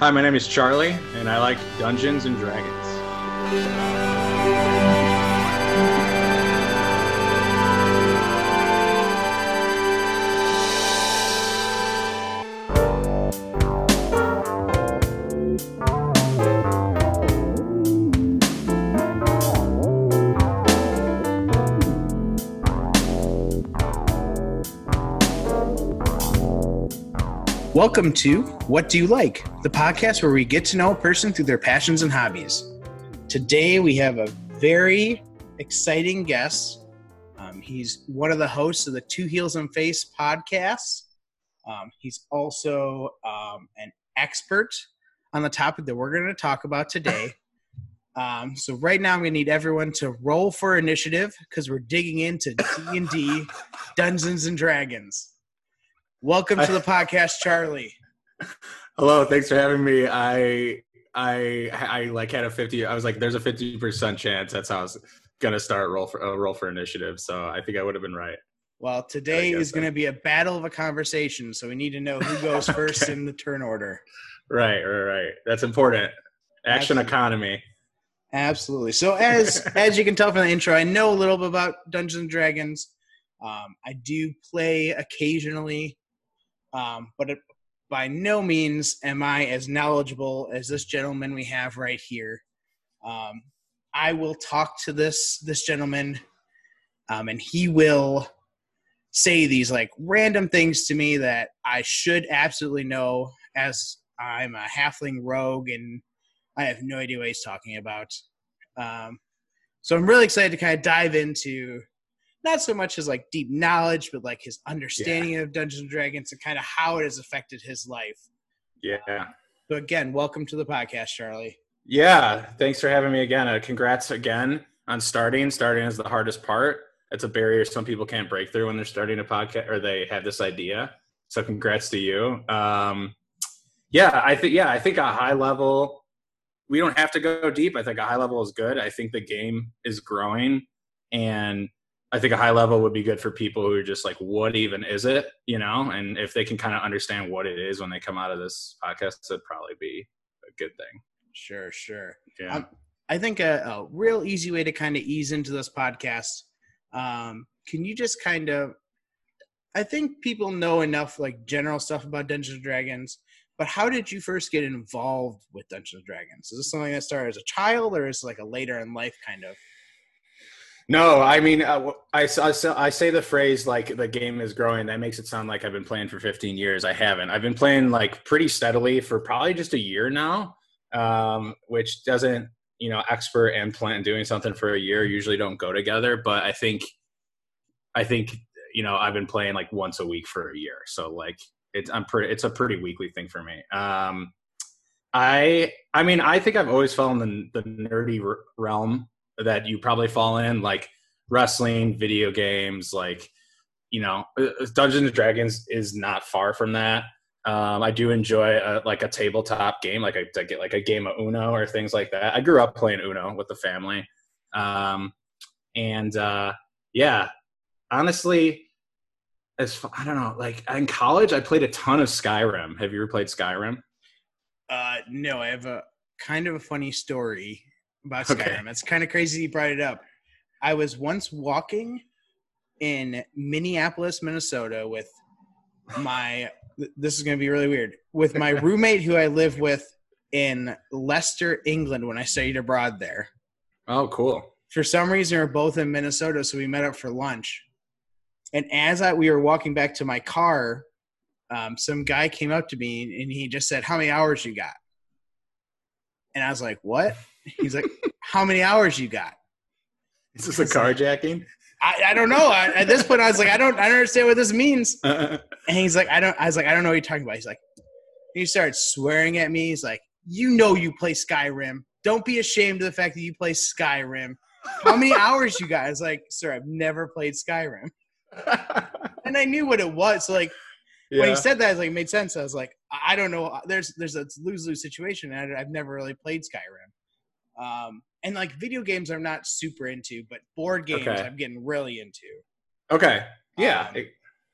Hi, my name is Charlie, and I like Dungeons and Dragons. Welcome to What Do You Like, the podcast where we get to know a person through their passions and hobbies. Today we have a very exciting guest. Um, he's one of the hosts of the Two Heels and Face podcast. Um, he's also um, an expert on the topic that we're going to talk about today. Um, so right now I'm going to need everyone to roll for initiative because we're digging into D&D, Dungeons and Dragons. Welcome to the podcast, Charlie. Hello, thanks for having me. I I I like had a fifty. I was like, there's a fifty percent chance. That's how I was gonna start roll for uh, roll for initiative. So I think I would have been right. Well, today is going to be a battle of a conversation, so we need to know who goes first in the turn order. Right, right, right. That's important. Action Absolutely. economy. Absolutely. So as as you can tell from the intro, I know a little bit about Dungeons and Dragons. Um, I do play occasionally, um, but it, by no means am I as knowledgeable as this gentleman we have right here. Um, I will talk to this this gentleman, um, and he will say these like random things to me that I should absolutely know as I'm a halfling rogue and I have no idea what he's talking about. Um, so I'm really excited to kind of dive into not so much his like deep knowledge, but like his understanding of Dungeons and Dragons and kind of how it has affected his life. Yeah. So again, welcome to the podcast, Charlie. Yeah. Thanks for having me again. Uh, congrats again on starting. Starting is the hardest part. It's a barrier some people can't break through when they're starting a podcast or they have this idea. So congrats to you. Um, yeah, I think yeah, I think a high level. We don't have to go deep. I think a high level is good. I think the game is growing, and I think a high level would be good for people who are just like, what even is it? You know, and if they can kind of understand what it is when they come out of this podcast, it'd probably be a good thing. Sure, sure. Yeah. Um, I think a, a real easy way to kind of ease into this podcast. Um, can you just kind of? I think people know enough like general stuff about Dungeons and Dragons, but how did you first get involved with Dungeons and Dragons? Is this something that started as a child, or is it like a later in life kind of? No, I mean, uh, I, I, I say the phrase like the game is growing. That makes it sound like I've been playing for 15 years. I haven't. I've been playing like pretty steadily for probably just a year now, um, which doesn't, you know, expert and plan doing something for a year usually don't go together. But I think, I think, you know, I've been playing like once a week for a year. So like, it's I'm pretty. It's a pretty weekly thing for me. Um, I, I mean, I think I've always fallen in the, nerdy realm that you probably fall in like wrestling video games like you know uh, dungeons and dragons is not far from that. Um, i do enjoy a, like a tabletop game like like a- like a game of uno or things like that. I grew up playing uno with the family. Um, and uh, yeah honestly as i don't know like in college i played a ton of skyrim. Have you ever played skyrim? Uh, no, I have a kind of a funny story about Okay. Skyrim. It's kind of crazy you brought it up. I was once walking in Minneapolis, Minnesota with my this is going to be really weird with my roommate who I live with in Leicester, England when I studied abroad there. oh cool For some reason, we're both in Minnesota, so we met up for lunch. And as I, we were walking back to my car, um, some guy came up to me and he just said, "How many hours you got?" And I was like, "What?" He's like, "How many hours you got?" is this a carjacking I, I don't know. I, at this point, I was like, "I don't, I don't understand what this means." Uh, And he's like, "I don't." I was like, "I don't know what you're talking about." He's like, he started swearing at me. He's like, "You know, you play Skyrim. Don't be ashamed of the fact that you play Skyrim. How many hours you got?" I was like, "Sir, I've never played Skyrim." And I knew what it was. So like when he said that, I was like, it made sense. I was like, I I don't know. There's there's a lose lose situation. And I've never really played Skyrim. Um, and like video games, I'm not super into, but board games, Okay. I'm getting really into. Okay. Yeah. Um,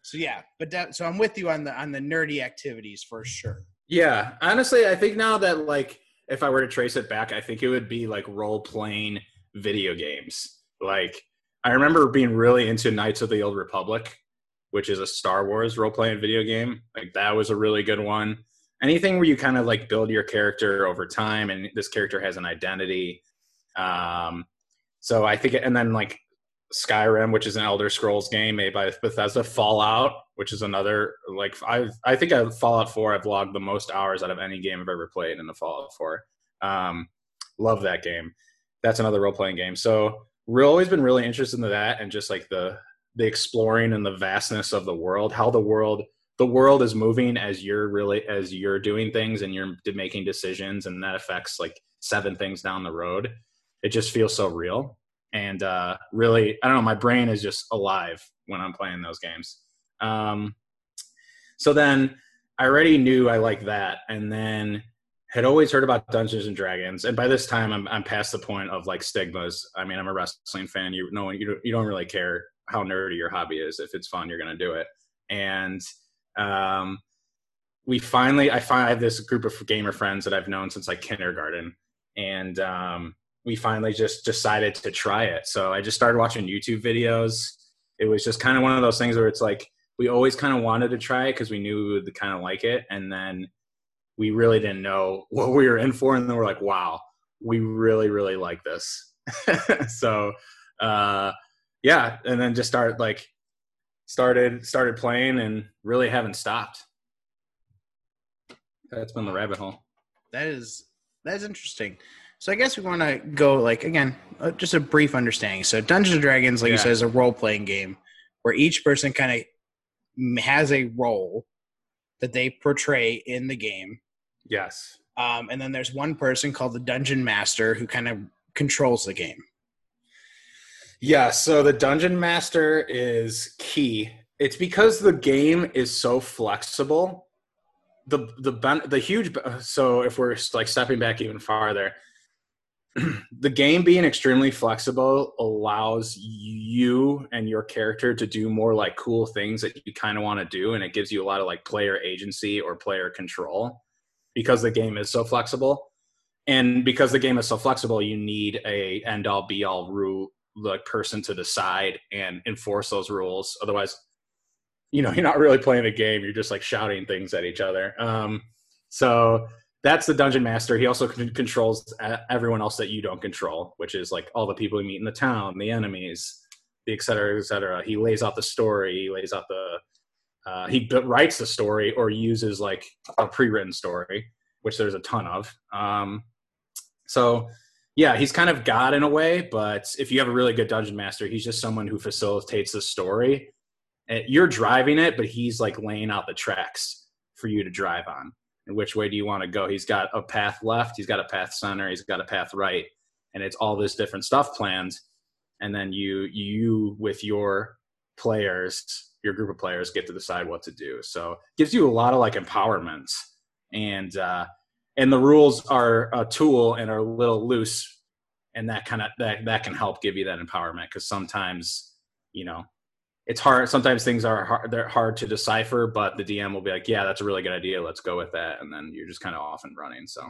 So yeah, but that, so I'm with you on the on the nerdy activities for sure. Yeah, honestly, I think now that like if I were to trace it back, I think it would be like role playing video games. Like I remember being really into Knights of the Old Republic, which is a Star Wars role playing video game. Like that was a really good one. Anything where you kind of like build your character over time and this character has an identity. Um, so I think, and then like Skyrim, which is an Elder Scrolls game made by Bethesda, Fallout, which is another like I I think I Fallout Four I've logged the most hours out of any game I've ever played in the Fallout Four. Um, love that game. That's another role playing game. So we've always been really interested in that and just like the the exploring and the vastness of the world, how the world the world is moving as you're really as you're doing things and you're making decisions and that affects like seven things down the road. It just feels so real. And uh, really i don't know my brain is just alive when i'm playing those games. Um, so then i already knew i liked that and then had always heard about dungeons and dragons. And by this time i'm, I'm past the point of like stigmas. I mean i'm a wrestling fan. You know you, you don't really care how nerdy your hobby is. If it's fun you're to do it. And um, we finally i find i have this group of gamer friends that i've known since like kindergarten and um, we finally just decided to try it. So I just started watching YouTube videos. It was just kind of one of those things where it's like we always kind of wanted to try it because we knew we would kind of like it, and then we really didn't know what we were in for, and then we're like, wow, we really really like this. so uh, yeah, and then just start like started started playing and really haven't stopped. That's been the rabbit hole. That is that's interesting. So I guess we want to go like again, uh, just a brief understanding. So Dungeons and Dragons, like yeah. you said, is a role playing game where each person kind of has a role that they portray in the game. Yes. Um, and then there's one person called the Dungeon Master who kind of controls the game. Yeah. So the Dungeon Master is key. It's because the game is so flexible. The the the huge so if we're like stepping back even farther the game being extremely flexible allows you and your character to do more like cool things that you kind of want to do and it gives you a lot of like player agency or player control because the game is so flexible and because the game is so flexible you need a end all be all rule like person to decide and enforce those rules otherwise you know you're not really playing the game you're just like shouting things at each other um so that's the dungeon master. He also c- controls everyone else that you don't control, which is like all the people you meet in the town, the enemies, the et cetera, et cetera. He lays out the story. He lays out the uh, he writes the story or uses like a pre-written story, which there's a ton of. Um, so yeah, he's kind of God in a way, but if you have a really good dungeon master, he's just someone who facilitates the story. You're driving it, but he's like laying out the tracks for you to drive on. And which way do you want to go? He's got a path left he's got a path center he's got a path right and it's all this different stuff planned. And then you you with your players your group of players get to decide what to do. So it gives you a lot of like empowerment. And uh and the rules are a tool and are a little loose and that kind of that that can help give you that empowerment because sometimes you know it's hard. Sometimes things are hard, they're hard to decipher, but the DM will be like, "Yeah, that's a really good idea. Let's go with that," and then you're just kind of off and running. So,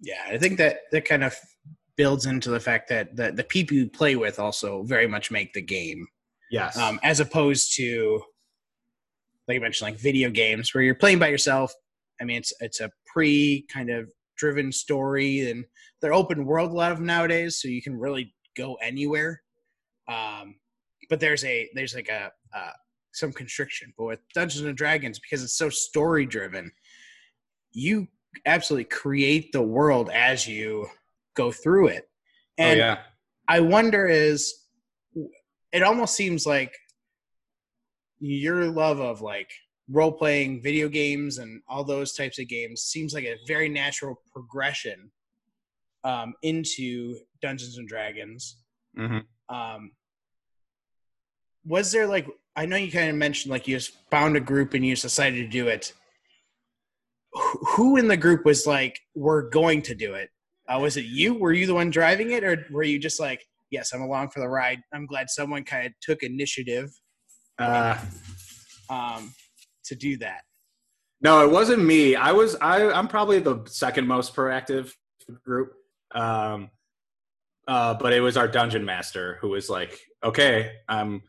yeah, I think that that kind of builds into the fact that the the people you play with also very much make the game. Yes. Um, as opposed to, like you mentioned, like video games where you're playing by yourself. I mean, it's it's a pre kind of driven story, and they're open world a lot of them nowadays, so you can really go anywhere. Um, but there's a there's like a uh, some constriction. But with Dungeons and Dragons, because it's so story driven, you absolutely create the world as you go through it. Oh, and oh, yeah. I wonder is it almost seems like your love of like role playing video games and all those types of games seems like a very natural progression um, into Dungeons and Dragons. Mm-hmm. Um, was there like I know you kind of mentioned like you just found a group and you just decided to do it. Who in the group was like, "We're going to do it"? Uh, was it you? Were you the one driving it, or were you just like, "Yes, I'm along for the ride"? I'm glad someone kind of took initiative uh, um, to do that. No, it wasn't me. I was I I'm probably the second most proactive group. Um uh but it was our dungeon master who was like, "Okay, I'm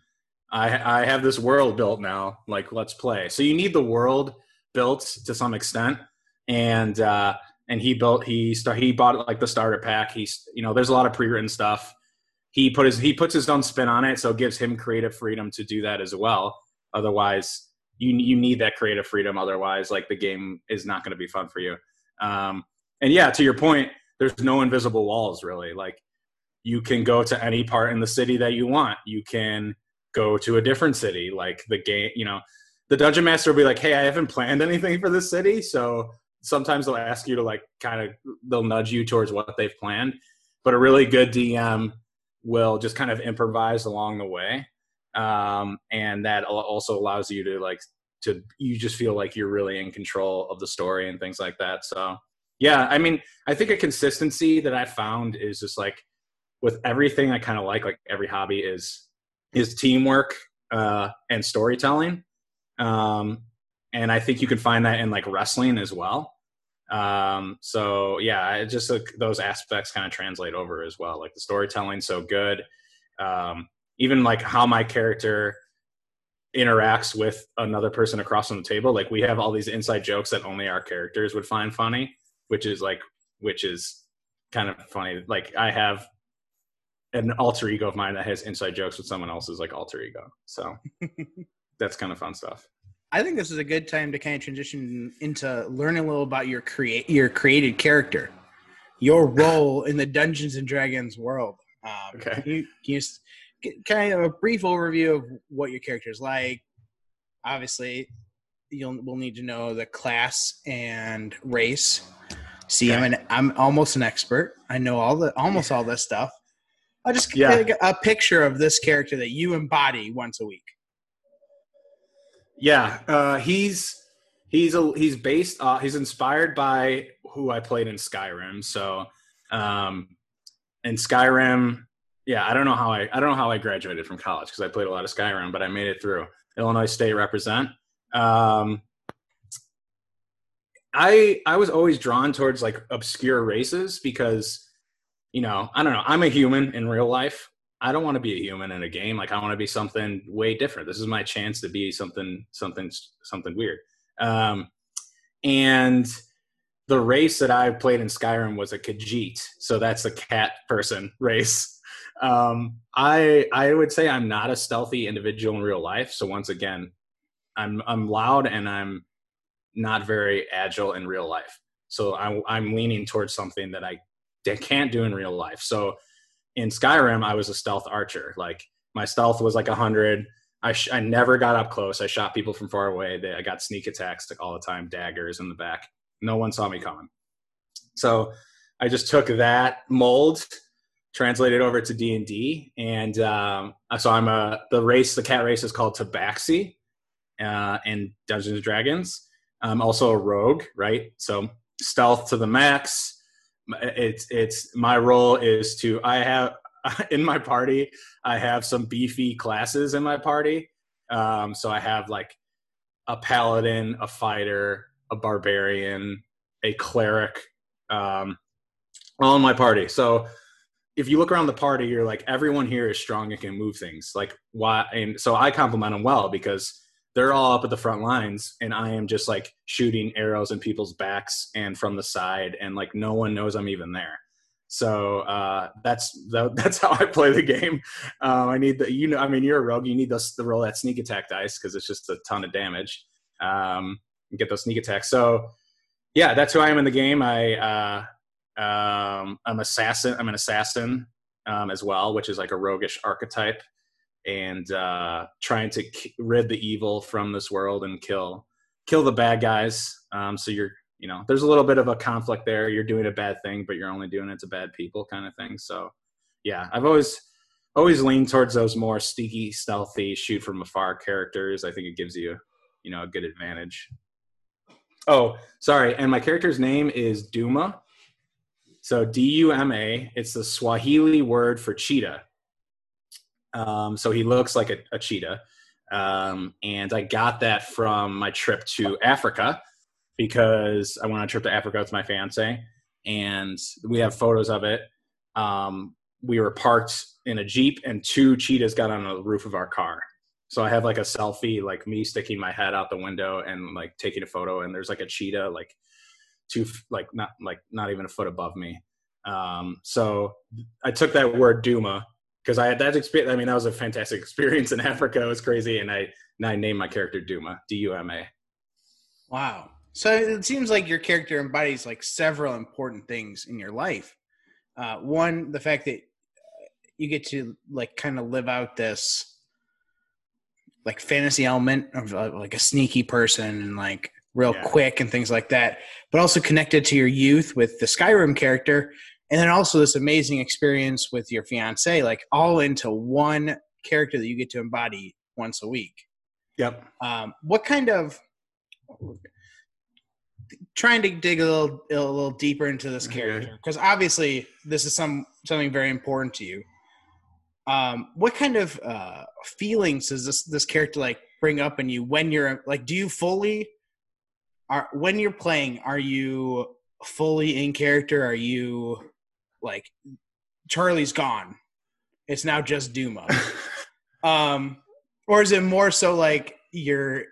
I I have this world built now. Like, let's play." So you need the world built to some extent. And uh and he built he start he bought like the starter pack. He's you know, there's a lot of pre-written stuff. He put his he puts his own spin on it, so it gives him creative freedom to do that as well. Otherwise, you you need that creative freedom. Otherwise, like the game is not going to be fun for you. Um, and yeah, to your point, there's no invisible walls really. Like you can go to any part in the city that you want. You can go to a different city. Like the game, you know, the dungeon master will be like, "Hey, I haven't planned anything for this city," so sometimes they'll ask you to like kind of they'll nudge you towards what they've planned. But a really good DM will just kind of improvise along the way um, and that also allows you to like to you just feel like you're really in control of the story and things like that. So yeah i mean i think a consistency that i found is just like with everything i kind of like like every hobby is is teamwork uh and storytelling. Um and i think you can find that in like wrestling as well. Um so yeah it just like those aspects kind of translate over as well. Like the storytelling so good. Um even like how my character interacts with another person across from the table like we have all these inside jokes that only our characters would find funny which is like which is kind of funny. Like i have an alter ego of mine that has inside jokes with someone else's like alter ego. So that's kind of fun stuff. I think this is a good time to kind of transition into learning a little about your create your created character your role in the dungeons and dragons world. Um, okay. can you, can you kind of a brief overview of what your character is like. Obviously, you'll we'll need to know the class and race. See, okay. I'm an I'm almost an expert. I know all the almost all this stuff. I'll just yeah. get a picture of this character that you embody once a week. Yeah, uh, he's he's a he's based uh, he's inspired by who I played in Skyrim. So, um, in Skyrim, yeah, I don't know how I I don't know how I graduated from college because I played a lot of Skyrim, but I made it through. Illinois State represent. Um, I I was always drawn towards like obscure races because you know I don't know I'm a human in real life. I don't want to be a human in a game. Like I want to be something way different. This is my chance to be something something something weird. Um, and the race that I played in Skyrim was a Khajiit, so that's a cat person race. Um, I I would say I'm not a stealthy individual in real life. So once again, I'm I'm loud and I'm not very agile in real life. So I, I'm leaning towards something that I can't do in real life. So in Skyrim, I was a stealth archer. Like my stealth was like a hundred. I sh- I never got up close. I shot people from far away. They, I got sneak attacks all the time, daggers in the back. No one saw me coming. So I just took that mold translated over to D and D, and um, so I'm a the race. The cat race is called Tabaxi, uh, in Dungeons and Dragons. I'm also a rogue, right? So stealth to the max. It's it's my role is to I have in my party I have some beefy classes in my party. Um, so I have like a paladin, a fighter, a barbarian, a cleric, um, all in my party. So if you look around the party, you're like everyone here is strong and can move things. Like why? And so I compliment them well because they're all up at the front lines, and I am just like shooting arrows in people's backs and from the side, and like no one knows I'm even there. So uh, that's that's how I play the game. Um, I need the you know I mean you're a rogue, you need the, the roll that sneak attack dice because it's just a ton of damage. Um, get those sneak attacks. So yeah, that's who I am in the game. I uh, um, I'm assassin. I'm an assassin um, as well, which is like a roguish archetype, and uh, trying to k- rid the evil from this world and kill kill the bad guys. Um, so you're you know there's a little bit of a conflict there. You're doing a bad thing, but you're only doing it to bad people, kind of thing. So yeah, I've always always leaned towards those more sneaky, stealthy, shoot from afar characters. I think it gives you you know a good advantage. Oh, sorry. And my character's name is Duma, so D U M A, it's the Swahili word for cheetah. Um, so he looks like a, a cheetah. Um, and I got that from my trip to Africa. because I went on a trip to Africa with my fiance, and we have photos of it. Um, we were parked in a jeep, and two cheetahs got on the roof of our car. So I have like a selfie, like me sticking my head out the window and like taking a photo, and there's like a cheetah, like two, like not like not even a foot above me. Um, so I took that word Duma because I had that experience. I mean, that was a fantastic experience in Africa. It was crazy, and I I named my character Duma, D U M A. Wow. So it seems like your character embodies like several important things in your life. Uh, one, the fact that you get to like kind of live out this like fantasy element of uh, like a sneaky person and like real yeah. quick and things like that, but also connected to your youth with the Skyrim character, and then also this amazing experience with your fiance, like all into one character that you get to embody once a week. Yep. Um, what kind of trying to dig a little a little deeper into this character because obviously this is some something very important to you. Um, what kind of uh, feelings does this this character like bring up in you when you're like? Do you fully are when you're playing? Are you fully in character? Are you like Charlie's gone? It's now just Duma. um, or is it more so like you're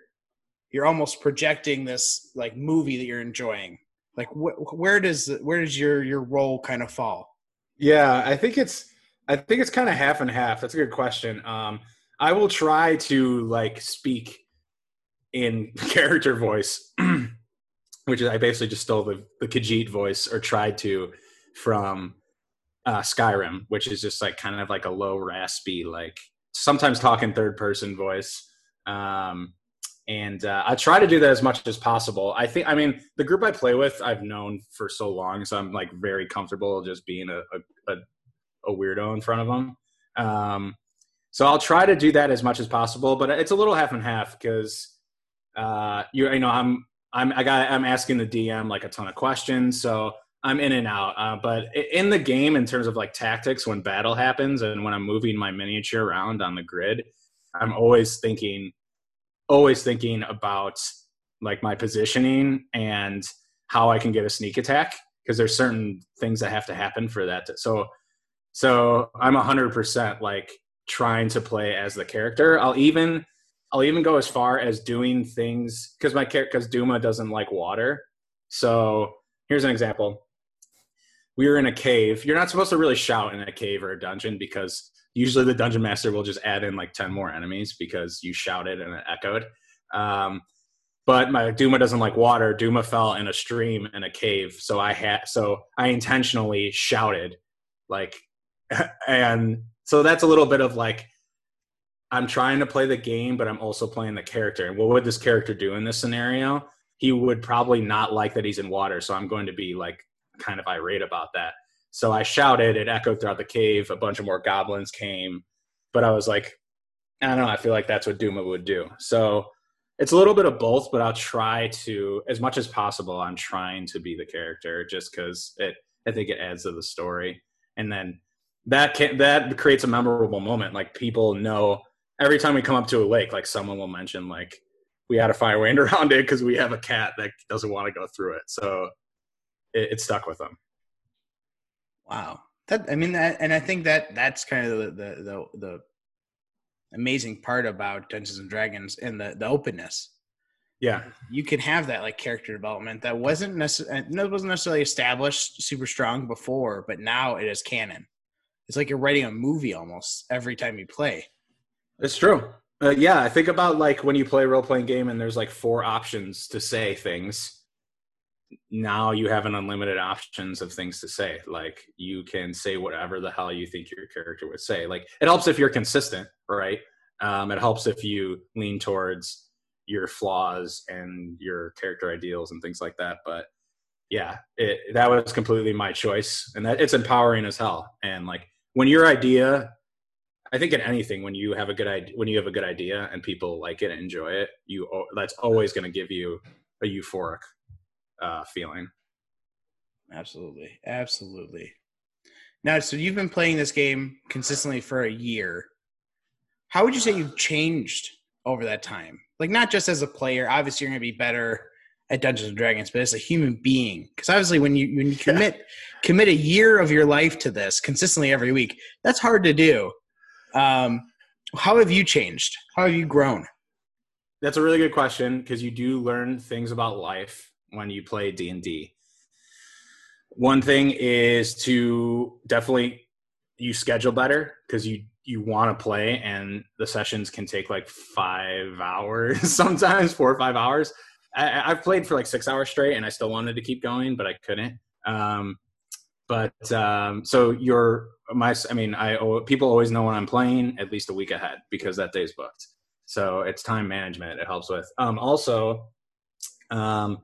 you're almost projecting this like movie that you're enjoying like wh- where does where does your your role kind of fall yeah i think it's i think it's kind of half and half that's a good question um i will try to like speak in character voice which is i basically just stole the the khajiit voice or tried to from uh skyrim which is just like kind of like a low raspy like sometimes talking third person voice um and uh, I try to do that as much as possible. I think, I mean, the group I play with, I've known for so long, so I'm like very comfortable just being a a, a weirdo in front of them. Um, so I'll try to do that as much as possible, but it's a little half and half because uh, you you know I'm I'm I got I'm asking the DM like a ton of questions, so I'm in and out. Uh, but in the game, in terms of like tactics, when battle happens and when I'm moving my miniature around on the grid, I'm always thinking always thinking about like my positioning and how I can get a sneak attack because there's certain things that have to happen for that. To, so, so I'm hundred percent like trying to play as the character. I'll even, I'll even go as far as doing things because my character, because Duma doesn't like water. So here's an example. We were in a cave. You're not supposed to really shout in a cave or a dungeon because usually the dungeon master will just add in like 10 more enemies because you shouted and it echoed um, but my duma doesn't like water duma fell in a stream in a cave so i had so i intentionally shouted like and so that's a little bit of like i'm trying to play the game but i'm also playing the character and what would this character do in this scenario he would probably not like that he's in water so i'm going to be like kind of irate about that so I shouted, it echoed throughout the cave. A bunch of more goblins came, but I was like, I don't know. I feel like that's what Duma would do. So it's a little bit of both, but I'll try to, as much as possible, I'm trying to be the character just because it, I think it adds to the story. And then that can, that creates a memorable moment. Like people know every time we come up to a lake, like someone will mention like we had a fire wind around it because we have a cat that doesn't want to go through it. So it, it stuck with them. Wow. That I mean that and I think that that's kind of the the the, the amazing part about Dungeons and Dragons and the the openness. Yeah. You can have that like character development that wasn't necessarily uh, no, wasn't necessarily established super strong before, but now it is canon. It's like you're writing a movie almost every time you play. It's true. Uh, yeah, I think about like when you play a role playing game and there's like four options to say things now you have an unlimited options of things to say. Like you can say whatever the hell you think your character would say. Like it helps if you're consistent right? Um, it helps if you lean towards your flaws and your character ideals and things like that. But yeah it, that was completely my choice. And that it's empowering as hell. And like when your idea i think in anything when you have a good idea when you have a good idea and people like it and enjoy it you that's always going to give you a euphoric uh, feeling. Absolutely, absolutely. Now, so you've been playing this game consistently for a year. How would you say you've changed over that time? Like, not just as a player. Obviously, you're going to be better at Dungeons and Dragons, but as a human being. Because obviously, when you when you commit commit a year of your life to this consistently every week, that's hard to do. Um, how have you changed? How have you grown? That's a really good question because you do learn things about life when you play D and D. One thing is to definitely you schedule better because you you want to play and the sessions can take like five hours sometimes four or five hours I, have played for like six hours straight and i still wanted to keep going but i couldn't um, but um, so you're my i mean i people always know when i'm playing at least a week ahead because that day's booked so it's time management it helps with um, also um,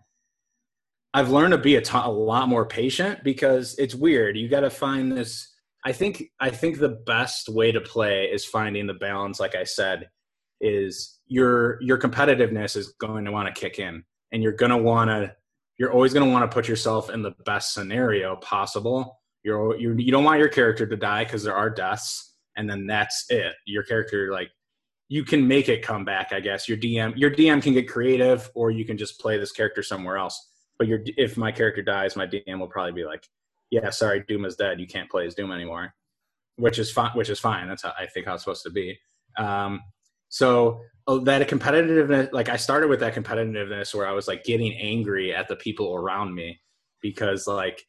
i've learned to be a lot more patient because it's weird you got to find this I think I think the best way to play is finding the balance. Like I said, is your your competitiveness is going to want to kick in, and you're going to want to you're always going to want to put yourself in the best scenario possible. You're, you're you don't want your character to die because there are deaths, and then that's it. Your character like you can make it come back. I guess your DM your DM can get creative, or you can just play this character somewhere else. But your if my character dies, my DM will probably be like, yeah, sorry, Doom is dead. You can't play as Doom anymore, which is fine. Which is fine. That's how I think how it's supposed to be. Um, so oh, that competitiveness, like I started with that competitiveness where I was like getting angry at the people around me because like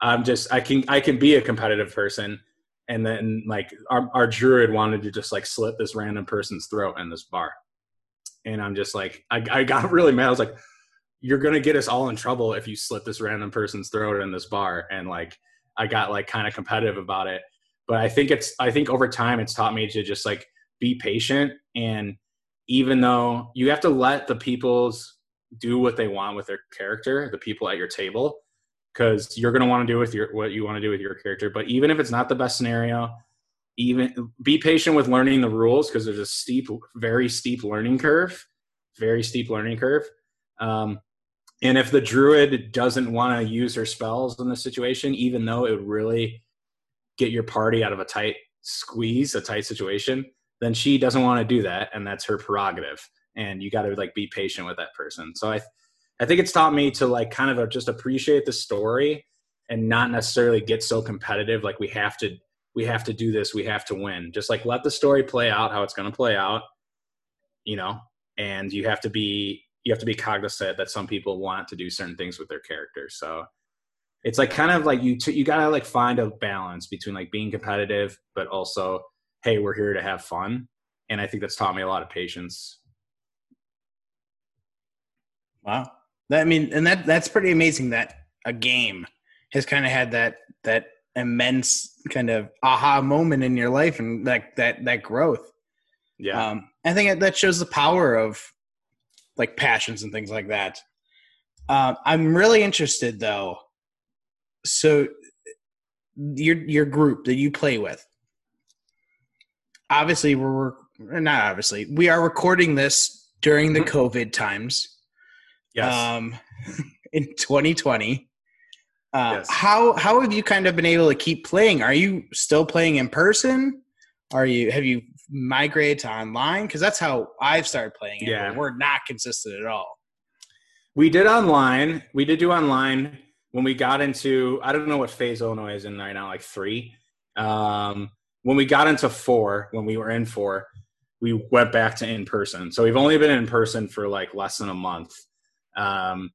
I'm just I can I can be a competitive person, and then like our, our druid wanted to just like slit this random person's throat in this bar, and I'm just like I, I got really mad. I was like you're gonna get us all in trouble if you slit this random person's throat in this bar. And like i got like kind of competitive about it. But i think it's i think over time it's taught me to just like be patient and even though you have to let the people's do what they want with their character the people at your table because you're going to want to do with your what you want to do with your character. But even if it's not the best scenario even be patient with learning the rules because there's a steep very steep learning curve very steep learning curve. Um, and if the druid doesn't want to use her spells in the situation, even though it would really get your party out of a tight squeeze, a tight situation, then she doesn't want to do that, and that's her prerogative. And you got to like be patient with that person. So I, I think it's taught me to like kind of uh, just appreciate the story and not necessarily get so competitive. Like we have to, we have to do this, we have to win. Just like let the story play out how it's going to play out, you know. And you have to be you have to be cognizant that some people want to do certain things with their characters. So it's like kind of like you t- you gotta like find a balance between like being competitive, but also hey, we're here to have fun. And I think that's taught me a lot of patience. Wow, that, I mean, and that that's pretty amazing that a game has kind of had that that immense kind of aha moment in your life and that that that growth. Yeah, um, I think that shows the power of like passions and things like that. Um, I'm really interested though. So your your group that you play with. Obviously, we're not obviously we are recording this during the mm-hmm. COVID times. Yes. Um, in 2020. Uh, yes. How how have you kind of been able to keep playing? Are you still playing in person? Are you have you migrated to online? Because that's how I've started playing it. Yeah. We're not consistent at all. We did online. We did do online when we got into, I don't know what phase Illinois is in right now, like three. Um, when we got into four, when we were in four, we went back to in person. So we've only been in person for like less than a month. Um,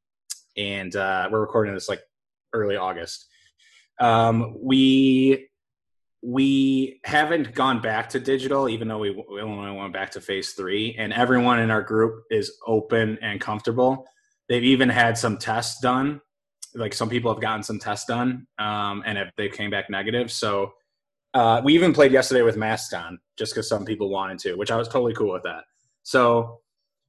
and uh, we're recording this like early August. Um, we we haven't gone back to digital, even though we, we only went back to phase three. And everyone in our group is open and comfortable. They've even had some tests done. Like some people have gotten some tests done, um, and if they came back negative. So uh, we even played yesterday with masks on, just because some people wanted to, which I was totally cool with that. So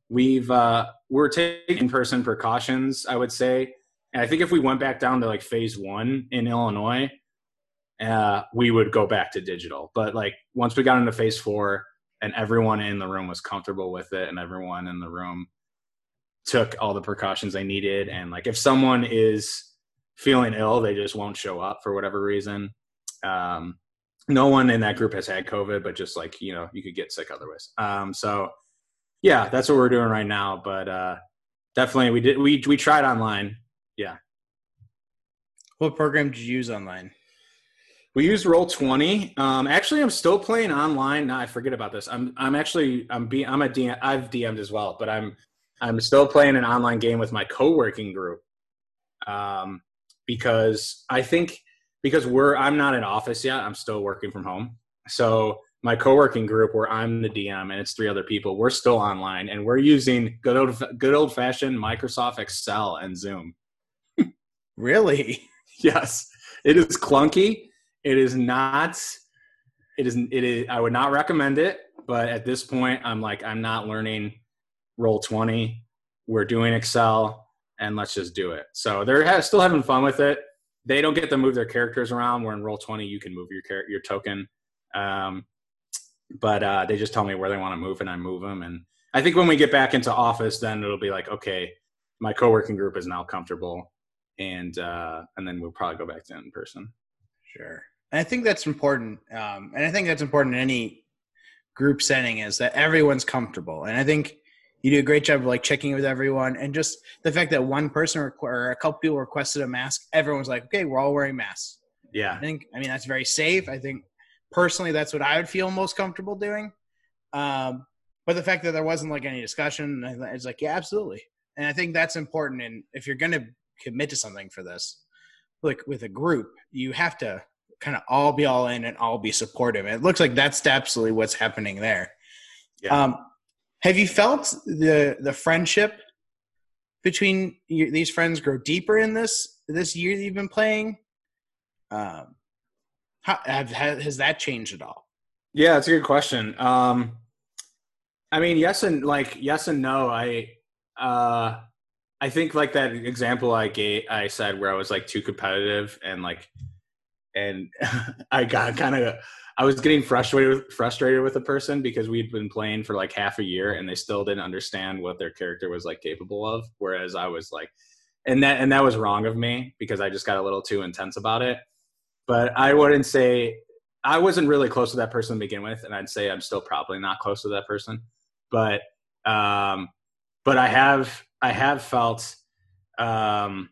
we've uh, we're taking in-person precautions, I would say. And I think if we went back down to like phase one in Illinois, uh, we would go back to digital. But like once we got into phase four and everyone in the room was comfortable with it and everyone in the room took all the precautions they needed. And like if someone is feeling ill, they just won't show up for whatever reason. Um, no one in that group has had COVID, but just like, you know, you could get sick otherwise. Um, so yeah, that's what we're doing right now. But uh, definitely we did we we tried online. Yeah. What program did you use online? We used Roll Twenty. Um, actually, I'm still playing online. Now I forget about this. I'm I'm actually I'm being, I'm a DM. I've DM'd as well, but I'm I'm still playing an online game with my co-working group. Um, because I think because we're I'm not in office yet. I'm still working from home. So my co-working group where I'm the DM and it's three other people, we're still online and we're using good old good old fashioned Microsoft Excel and Zoom. really? Yes. It is clunky. It is not it is it is I would not recommend it, but at this point I'm like I'm not learning roll 20. We're doing Excel and let's just do it. So they're still having fun with it. They don't get to move their characters around. Where in roll 20 you can move your your token. Um, but uh, they just tell me where they want to move and I move them. And I think when we get back into office, then it'll be like, okay, my co-working group is now comfortable, and uh, and then we'll probably go back to in person. Sure, and I think that's important, um, and I think that's important in any group setting is that everyone's comfortable, and I think you do a great job of like checking with everyone, and just the fact that one person requ- or a couple people requested a mask, everyone's like, okay, we're all wearing masks. Yeah, I think I mean that's very safe. I think personally that's what I would feel most comfortable doing. Um, but the fact that there wasn't like any discussion, it's like, yeah, absolutely. And I think that's important. And if you're going to commit to something for this, like with a group, you have to kind of all be all in and all be supportive. And it looks like that's absolutely what's happening there. Yeah. Um, have you felt the the friendship between these friends grow deeper in this this year that you've been playing? Um, how, have, has that changed at all? Yeah, it's a good question. Um, I mean, yes and like yes and no. I uh, I think like that example I gave, I said where I was like too competitive and like, and I got kind of I was getting frustrated frustrated with a person because we'd been playing for like half a year and they still didn't understand what their character was like capable of. Whereas I was like, and that and that was wrong of me because I just got a little too intense about it but I wouldn't say I wasn't really close to that person to begin with, and I'd say I'm still probably not close to that person. But um, but I have I have felt um,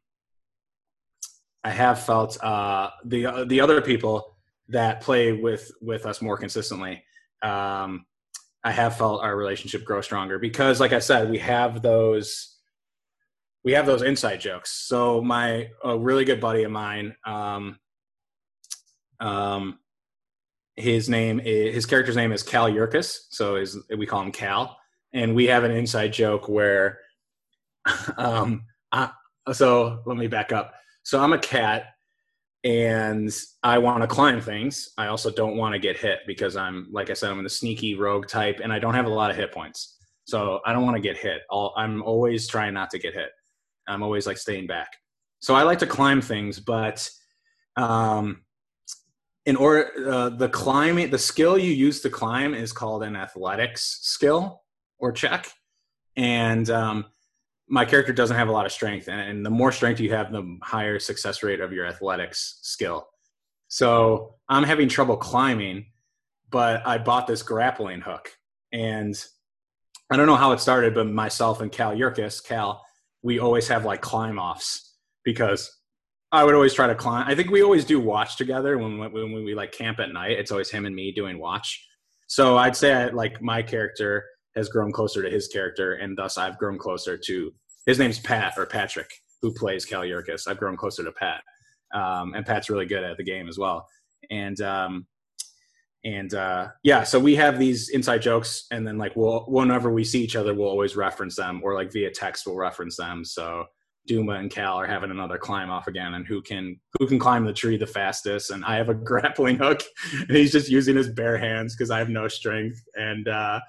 I have felt uh, the the other people that play with with us more consistently. Um, I have felt our relationship grow stronger because, like I said, we have those we have those inside jokes. So my a really good buddy of mine, um, um, his name is, his character's name is Cal Yurkus, so is we call him Cal, and we have an inside joke where, um, I, so let me back up. So I'm a cat, and I want to climb things. I also don't want to get hit because I'm, like I said, I'm the sneaky rogue type, and I don't have a lot of hit points. So I don't want to get hit. I'll, I'm always trying not to get hit. I'm always like staying back. So I like to climb things, but um, in order uh, the climbing the skill you use to climb is called an athletics skill or check and um, my character doesn't have a lot of strength and the more strength you have the higher success rate of your athletics skill so i'm having trouble climbing but i bought this grappling hook and i don't know how it started but myself and cal yurkus cal we always have like climb offs because I would always try to climb. I think we always do watch together when when, when we like camp at night. It's always him and me doing watch. So I'd say I, like my character has grown closer to his character, and thus I've grown closer to his name's Pat or Patrick, who plays Cal Yurkus. I've grown closer to Pat, um, and Pat's really good at the game as well. And um, and uh, yeah, so we have these inside jokes, and then like we'll whenever we see each other, we'll always reference them, or like via text, we'll reference them. So Duma and Cal are having another climb off again, and who can who can climb the tree the fastest? And I have a grappling hook, and he's just using his bare hands because I have no strength, and uh,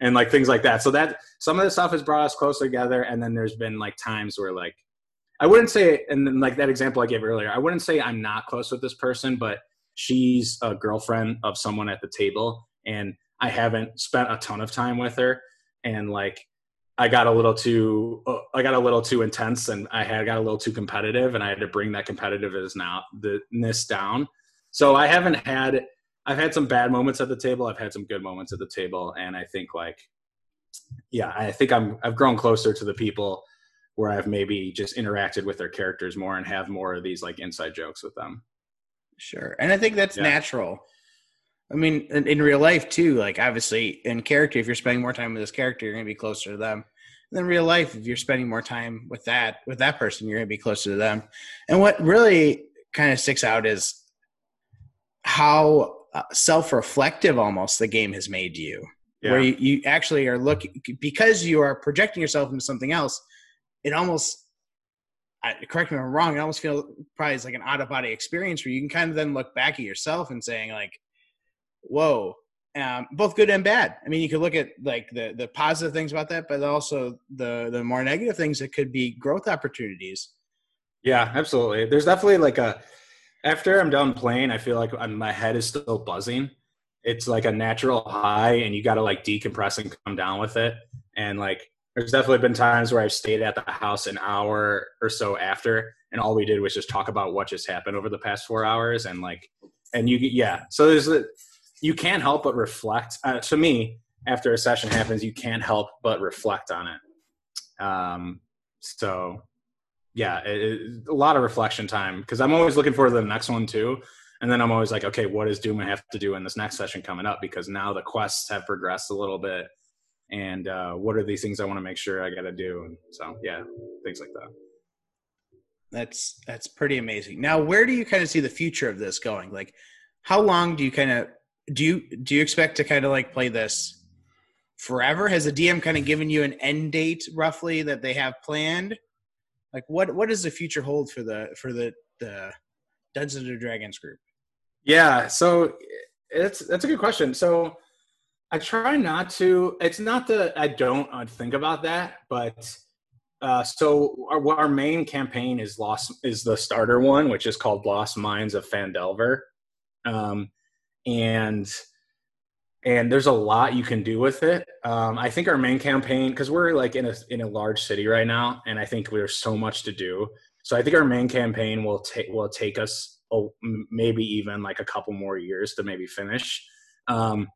and like things like that. So that some of the stuff has brought us closer together, and then there's been like times where like I wouldn't say, and then like that example I gave earlier, I wouldn't say I'm not close with this person, but she's a girlfriend of someone at the table, and I haven't spent a ton of time with her, and like I got a little too uh, I got a little too intense and I had got a little too competitive and I had to bring that competitiveness now the down. So I haven't had I've had some bad moments at the table. I've had some good moments at the table and I think like yeah, I think I'm I've grown closer to the people where I've maybe just interacted with their characters more and have more of these like inside jokes with them. Sure. And I think that's yeah. natural. I mean, in, in, real life too, like obviously in character, if you're spending more time with this character, you're going to be closer to them. And then real life, if you're spending more time with that, with that person, you're going to be closer to them. And what really kind of sticks out is how self-reflective almost the game has made you yeah. where you, you actually are looking because you are projecting yourself into something else it almost correct me if I'm wrong. It almost feels probably like an out of body experience where you can kind of then look back at yourself and saying like, "Whoa," um, both good and bad. I mean, you could look at like the the positive things about that, but also the the more negative things that could be growth opportunities. Yeah, absolutely. There's definitely like a after I'm done playing, I feel like I'm, my head is still buzzing. It's like a natural high, and you got to like decompress and come down with it. And like there's definitely been times where I've stayed at the house an hour or so after, and all we did was just talk about what just happened over the past four hours, and like, and you, yeah. So there's a, you can't help but reflect. Uh, to me, after a session happens, you can't help but reflect on it. Um, so yeah, it, it, a lot of reflection time because I'm always looking forward to the next one too. And then I'm always like, okay, what does Doom have to do in this next session coming up? Because now the quests have progressed a little bit and uh, what are these things I want to make sure I got to do, and so yeah, things like that. That's that's pretty amazing. Now, where do you kind of see the future of this going? Like, how long do you kind of do you do you expect to kind of like play this forever? Has the DM kind of given you an end date roughly that they have planned? Like, what what does the future hold for the for the the Dungeons and Dragons group? Yeah, so it's that's a good question. So I try not to. It's not that I don't uh, think about that, but uh, so our, our main campaign is lost is the starter one, which is called Lost Mines of Phandelver, um, and and there's a lot you can do with it. Um, I think our main campaign because we're like in a in a large city right now, and I think there's so much to do. So I think our main campaign will take will take us oh, maybe even like a couple more years to maybe finish. Um,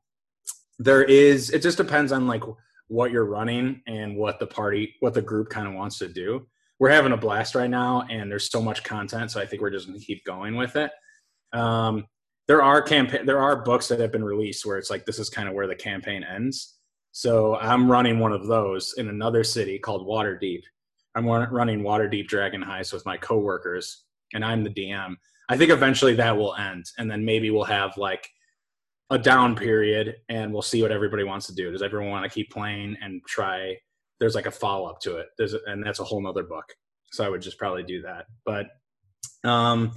there is it just depends on like what you're running and what the party what the group kind of wants to do we're having a blast right now and there's so much content so i think we're just going to keep going with it um, there are campaign there are books that have been released where it's like this is kind of where the campaign ends so i'm running one of those in another city called waterdeep i'm running waterdeep dragon heist with my coworkers and i'm the dm i think eventually that will end and then maybe we'll have like a down period and we'll see what everybody wants to do. Does everyone want to keep playing and try? There's like a follow up to it. There's and that's a whole nother book. So I would just probably do that. But um,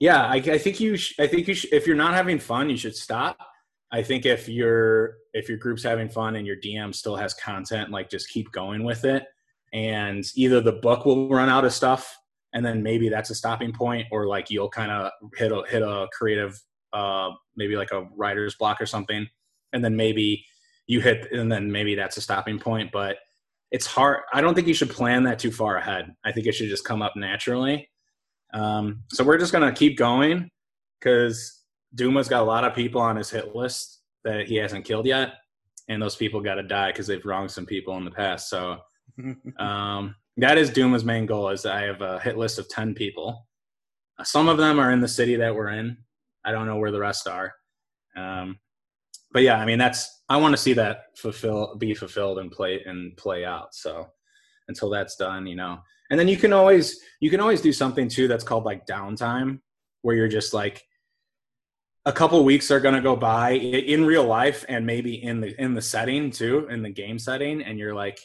yeah, I, I think you. Sh- I think you. Sh- if you're not having fun, you should stop. I think if your if your group's having fun and your DM still has content, like just keep going with it. And either the book will run out of stuff, and then maybe that's a stopping point, or like you'll kind of hit a hit a creative uh, maybe like a writer's block or something, and then maybe you hit, and then maybe that's a stopping point. But it's hard. I don't think you should plan that too far ahead. I think it should just come up naturally. Um, so we're just gonna keep going because Duma's got a lot of people on his hit list that he hasn't killed yet, and those people got to die because they've wronged some people in the past. So um, that is Duma's main goal. Is I have a hit list of ten people. Some of them are in the city that we're in. I don't know where the rest are. Um, but yeah, I mean that's I want to see that fulfill be fulfilled and play and play out. So until that's done, you know. And then you can always you can always do something too that's called like downtime where you're just like a couple weeks are going to go by in real life and maybe in the in the setting too in the game setting and you're like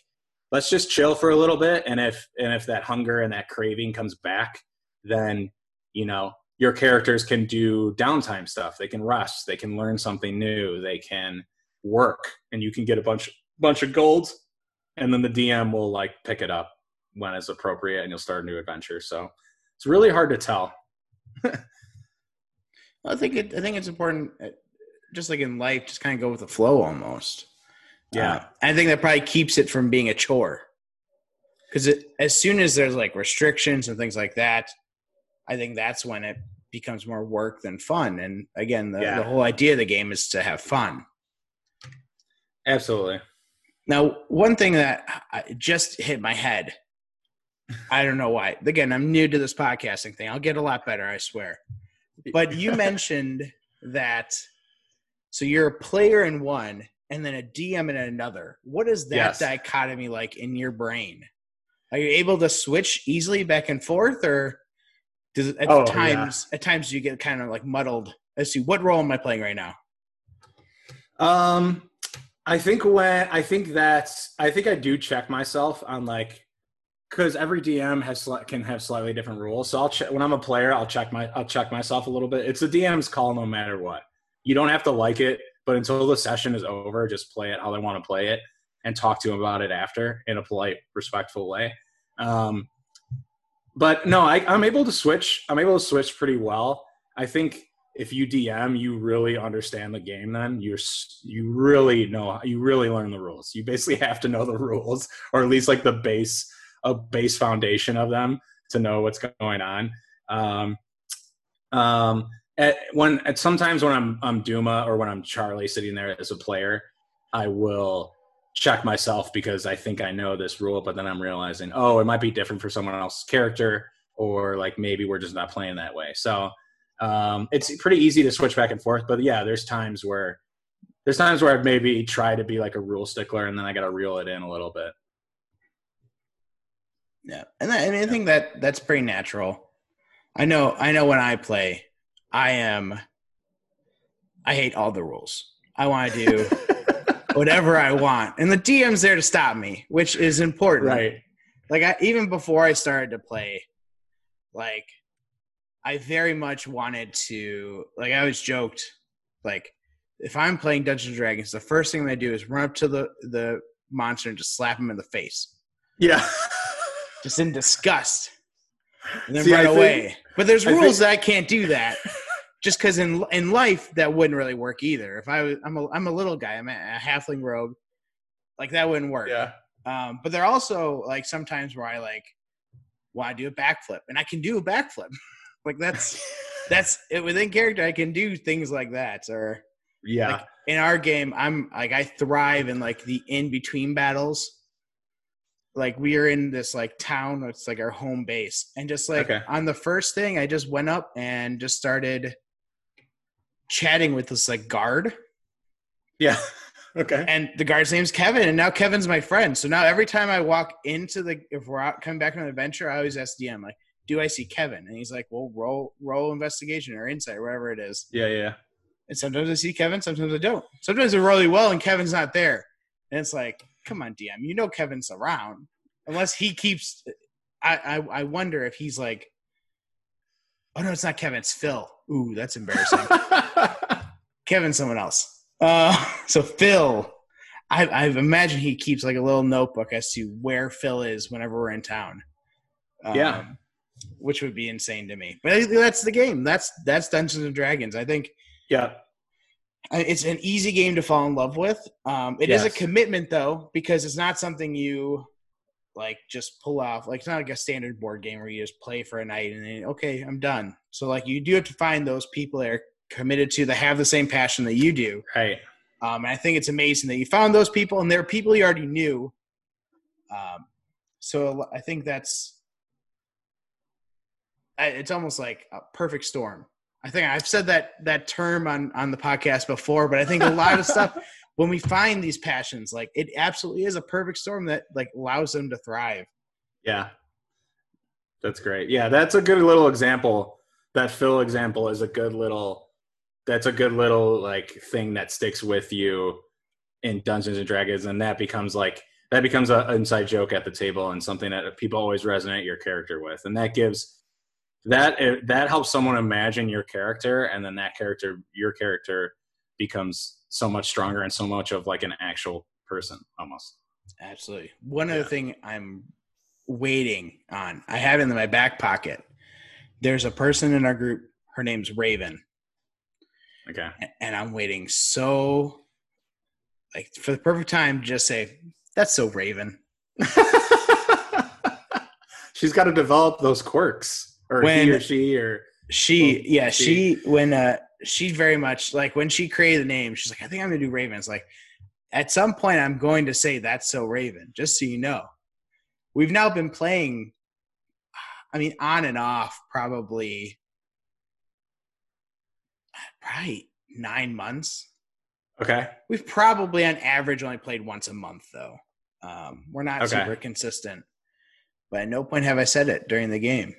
let's just chill for a little bit and if and if that hunger and that craving comes back then you know your characters can do downtime stuff. They can rest. They can learn something new. They can work, and you can get a bunch bunch of gold, and then the DM will like pick it up when it's appropriate, and you'll start a new adventure. So it's really hard to tell. I think it, I think it's important, uh, just like in life, just kind of go with the flow almost. Yeah, uh, I think that probably keeps it from being a chore. Because as soon as there's like restrictions and things like that, I think that's when it becomes more work than fun. And again, the, yeah. the whole idea of the game is to have fun. Absolutely. Now, one thing that just hit my head I don't know why. Again, I'm new to this podcasting thing. I'll get a lot better, I swear. But you mentioned that so you're a player in one and then a DM in another. What is that Yes. dichotomy like in your brain? Are you able to switch easily back and forth or does it, at Oh, times at times you get kind of like muddled as to what role am I playing right now? Um, I think when I think that's I think I do check myself on like because every DM has can have slightly different rules. So I'll check when I'm a player. I'll check my I'll check myself a little bit. It's the DM's call no matter what. You don't have to like it, but until the session is over, just play it how they want to play it and talk to them about it after in a polite, respectful way. Um, but no, I, I'm able to switch. I'm able to switch pretty well. I think if you DM, you really understand the game. Then you're you really know you really learn the rules. You basically have to know the rules, or at least like the base a base foundation of them to know what's going on. Um, um, at when at sometimes when I'm I'm Duma or when I'm Charlie sitting there as a player, I will check myself because I think I know this rule, but then I'm realizing, oh, it might be different for someone else's character, or like maybe we're just not playing that way. So um, it's pretty easy to switch back and forth. But yeah, there's times where there's times where I've maybe tried to be like a rule stickler, and then I got to reel it in a little bit. Yeah, and I, and I think that that's pretty natural. I know. I know when I play, I am. I hate all the rules. I want to do whatever I want, and the DM's there to stop me, which is important. right. Like I, even before I started to play, like I very much wanted to. Like I always joked, like if I'm playing Dungeons and Dragons, the first thing I do is run up to the the monster and just slap him in the face, Yeah. just in disgust. and then See, run I think- away. but there's I rules think- that I can't do that. Just because in in life that wouldn't really work either. If I was, I'm a I'm a little guy. I'm a, a halfling rogue. Like that wouldn't work. yeah. Um, but there are also like sometimes where I like want to do a backflip, and I can do a backflip. like that's that's it, within character. I can do things like that. Or Yeah. like in our game, I'm like I thrive in like the in between battles. Like we are in this like town, it's like our home base, and just like Okay. on the first thing, I just went up and just started chatting with this like guard, yeah. Okay. and the guard's name's Kevin, and now Kevin's my friend. So now every time I walk into the if we're out coming back from an adventure, I always ask DM like, "Do I see Kevin?" And he's like, "Well, roll roll investigation or insight, whatever it is." Yeah. Yeah. And sometimes I see Kevin, sometimes I don't. Sometimes I really well, and Kevin's not there, and it's like, come on, DM, you know Kevin's around, unless he keeps. I I, I wonder if he's like, oh no, it's not Kevin, it's Phil. Ooh, that's embarrassing. Kevin's someone else. Uh, so Phil, I, I imagine he keeps like a little notebook as to where Phil is whenever we're in town. Um, Yeah. Which would be insane to me. But that's the game. That's that's Dungeons and Dragons. I think yeah. It's an easy game to fall in love with. Um, it is a commitment though because it's not something you like just pull off. Like it's not like a standard board game where you just play for a night and then okay, I'm done. So like you do have to find those people that are committed to that have the same passion that you do. Right. Um, and I think it's amazing that you found those people, and they're people you already knew. Um, so I think that's it's almost like a perfect storm. I think I've said that that term on on the podcast before, but I think a lot of stuff when we find these passions, like it absolutely is a perfect storm that like allows them to thrive. Yeah. That's great. Yeah, that's a good little example. That Phil example is a good little that's a good little like thing that sticks with you in Dungeons and Dragons and that becomes like that becomes an inside joke at the table and something that people always resonate your character with. And that gives that eh, that helps someone imagine your character and then that character your character becomes so much stronger and so much of like an actual person almost. Absolutely. One Yeah. other thing I'm waiting on, I have in my back pocket. There's a person in our group. Her name's Raven. Okay. and I'm waiting so like for the perfect time to just say that's so Raven. She's got to develop those quirks, or he or she, or She Well, yeah she- she when uh she very much like when she created the name she's like I think I'm gonna do Ravens. Like at some point I'm going to say that's so Raven just so you know. We've now been playing I mean, on and off, probably, probably nine months. Okay. We've probably, on average, only played once a month, though. Um, we're not Okay. super consistent. But at no point have I said it during the game.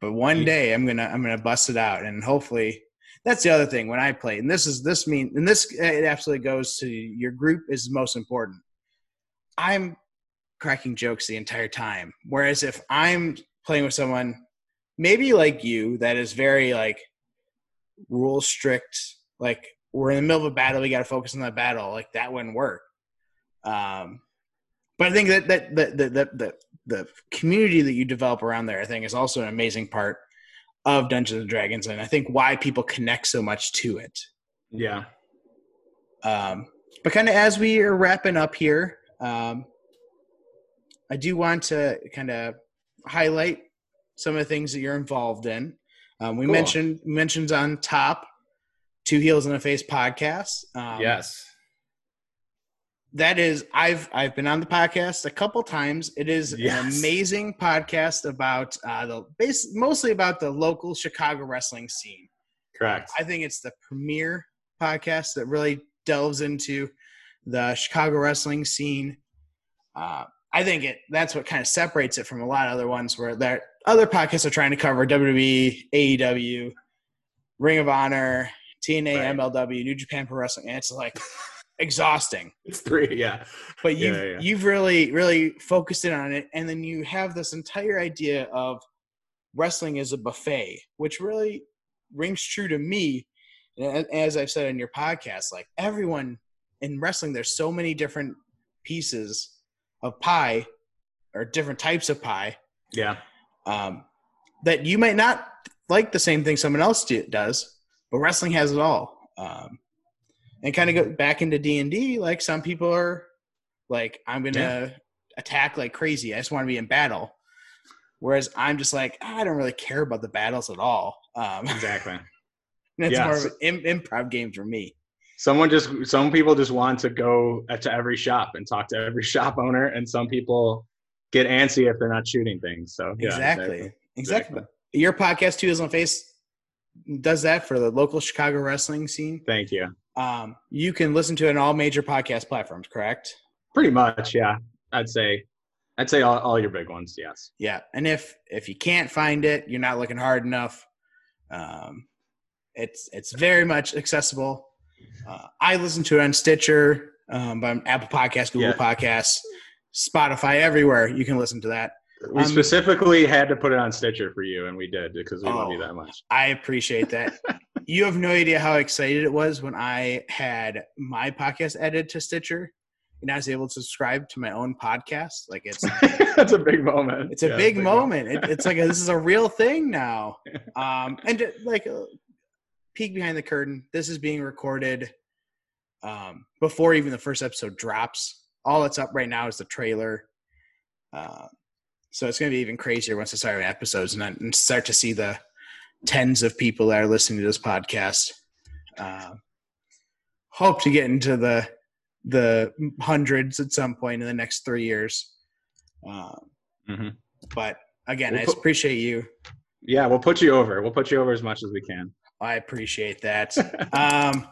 But one day I'm gonna I'm gonna bust it out, and hopefully that's the other thing when I play. And this is this mean and this it absolutely goes to your group is most important. I'm cracking jokes the entire time, whereas if I'm playing with someone, maybe like you, that is very like rule strict, like we're in the middle of a battle, we got to focus on the battle. Like that wouldn't work. Um, but I think that that that that, the the the community that you develop around there, I think, is also an amazing part of Dungeons and Dragons, and I think why people connect so much to it. Yeah. Um, but kind of as we are wrapping up here, um, I do want to kind of highlight some of the things that you're involved in. Um, we Cool. mentioned mentions on top, Two Heels in a Face podcast. Um, yes. That is I've I've been on the podcast a couple times. It is an amazing podcast about uh, the base mostly about the local Chicago wrestling scene. Correct. I think it's the premier podcast that really delves into the Chicago wrestling scene. Uh, I think it that's what kind of separates it from a lot of other ones where there other podcasts are trying to cover WWE, AEW, Ring of Honor, TNA, Right. MLW, New Japan Pro Wrestling, and it's like exhausting. It's three. Yeah. But you've Yeah, yeah. you've really really focused in on it, and then you have this entire idea of wrestling as a buffet, which really rings true to me. And As I've said in your podcast, like everyone in wrestling, there's so many different pieces of pie or different types of pie Yeah. um, that you might not like the same thing someone else do, does, but wrestling has it all. Um, and kind of go back into D and D, like some people are like, I'm gonna Yeah. attack like crazy. I just want to be in battle. Whereas I'm just like, I don't really care about the battles at all. Um, Exactly. it's Yeah, more of an im- improv game for me. Someone just some people just want to go to every shop and talk to every shop owner, and some people get antsy if they're not shooting things. So yeah, exactly. exactly. Exactly. Your podcast too is on face does that for the local Chicago wrestling scene. Thank you. Um, you can listen to it on all major podcast platforms, correct? Pretty much, yeah. I'd say, I'd say all, all your big ones. Yes. Yeah. And if if you can't find it, you're not looking hard enough. Um, it's it's very much accessible. Uh, I listen to it on Stitcher, um, on Apple Podcasts, Google Yeah. Podcasts, Spotify, everywhere. You can listen to that. We Um, specifically had to put it on Stitcher for you, and we did because we love you Oh. that much. I appreciate that. you have no idea how excited it was when I had my podcast added to Stitcher and I was able to subscribe to my own podcast. Like it's That's a big moment. it's a Yeah, big moment. It, it's like a, this is a real thing now. Um, and to, like uh, peek behind the curtain, this is being recorded um, before even the first episode drops. All that's up right now is the trailer. Uh, so it's going to be even crazier once I start with episodes and, I, and start to see the tens of people that are listening to this podcast. Uh, hope to get into the the hundreds at some point in the next three years. Um, Mhm. but again, We'll I put- appreciate you. Yeah, we'll put you over. We'll put you over as much as we can. I appreciate that. um,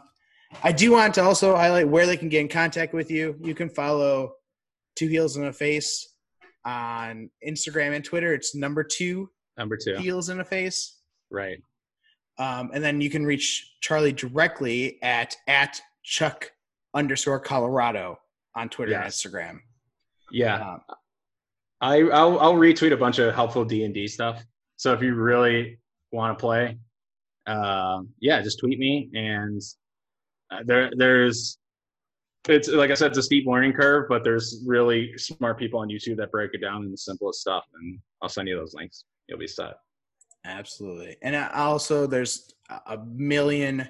I do want to also highlight where they can get in contact with you. You can follow Two Heels in a Face on Instagram and Twitter. It's number two Number two. Heels in a Face. Right. Um, and then you can reach Charlie directly at at Chuck underscore Colorado on Twitter Yes. and Instagram. Yeah. Um, I I'll, I'll retweet a bunch of helpful D and D stuff. So if you really want to play, uh, yeah, just tweet me. And uh, there there's it's like I said, it's a steep learning curve, but there's really smart people on YouTube that break it down in the simplest stuff, and I'll send you those links. You'll be set. Absolutely. And also there's a- million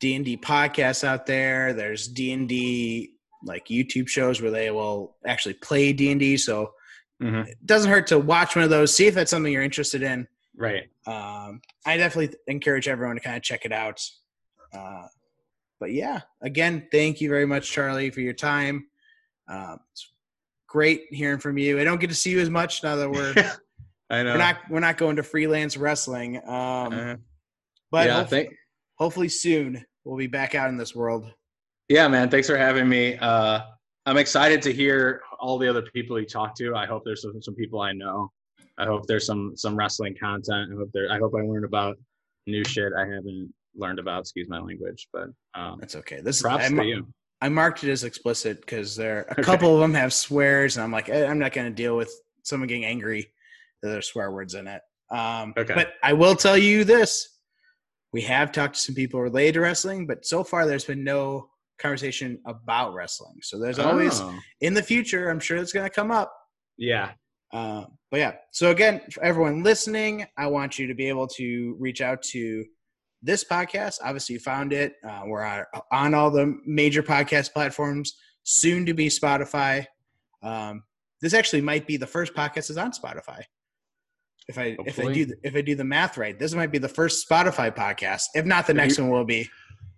D&D podcasts out there. There's D&D like YouTube shows where they will actually play D&D, so Mhm. it doesn't hurt to watch one of those, see if that's something you're interested in. Right. Um, I definitely encourage everyone to kind of check it out. Uh, but yeah, again, thank you very much, Charlie, for your time. Um, it's great hearing from you. I don't get to see you as much now that we're I know. we're not we're not going to freelance wrestling. Um, Uh, but yeah, hopefully, hopefully soon we'll be back out in this world. yeah, man. Thanks for having me. Uh, I'm excited to hear all the other people you talk to. I hope there's some, some people I know. I hope there's some some wrestling content. I hope there. I hope I learn about new shit I haven't learned about. Excuse my language, but um, That's okay. This props I, to you. I marked it as explicit because there a Okay. couple of them have swears, and I'm like, eh, I'm not going to deal with someone getting angry there's swear words in it. Um, Okay. But I will tell you this: we have talked to some people related to wrestling, but so far there's been no conversation about wrestling. So there's always Oh, in the future. I'm sure it's going to come up. yeah. Uh, but yeah, so again, for everyone listening, I want you to be able to reach out to this podcast. Obviously, you found it. Uh, we're on, on all the major podcast platforms, soon to be Spotify. Um, this actually might be the first podcast is on Spotify. If I if I do if I do the math right, this might be the first Spotify podcast. If not, the If next you- one will be.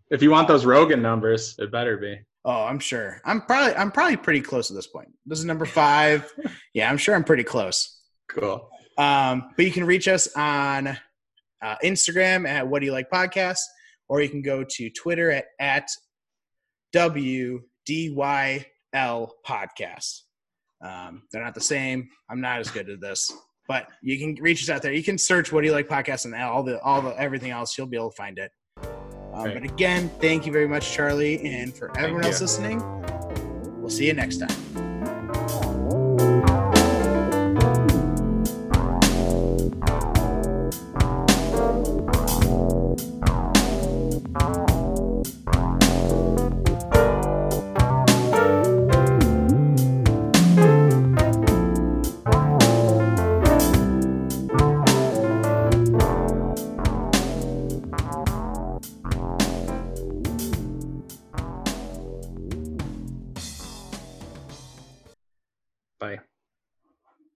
If you want those Rogan numbers, it better be. Oh, I'm sure. I'm probably I'm probably pretty close at this point. This is number five. yeah, I'm sure I'm pretty close. Cool. Um, but you can reach us on uh, Instagram at What Do You Like Podcast, or you can go to Twitter at at WDYL Podcast. Um, they're not the same. I'm not as good at this, but you can reach us out there. You can search What Do You Like Podcast and all the all the everything else. You'll be able to find it. Um, Great. but again, thank you very much, Charlie, and for everyone else you. listening. We'll see you next time.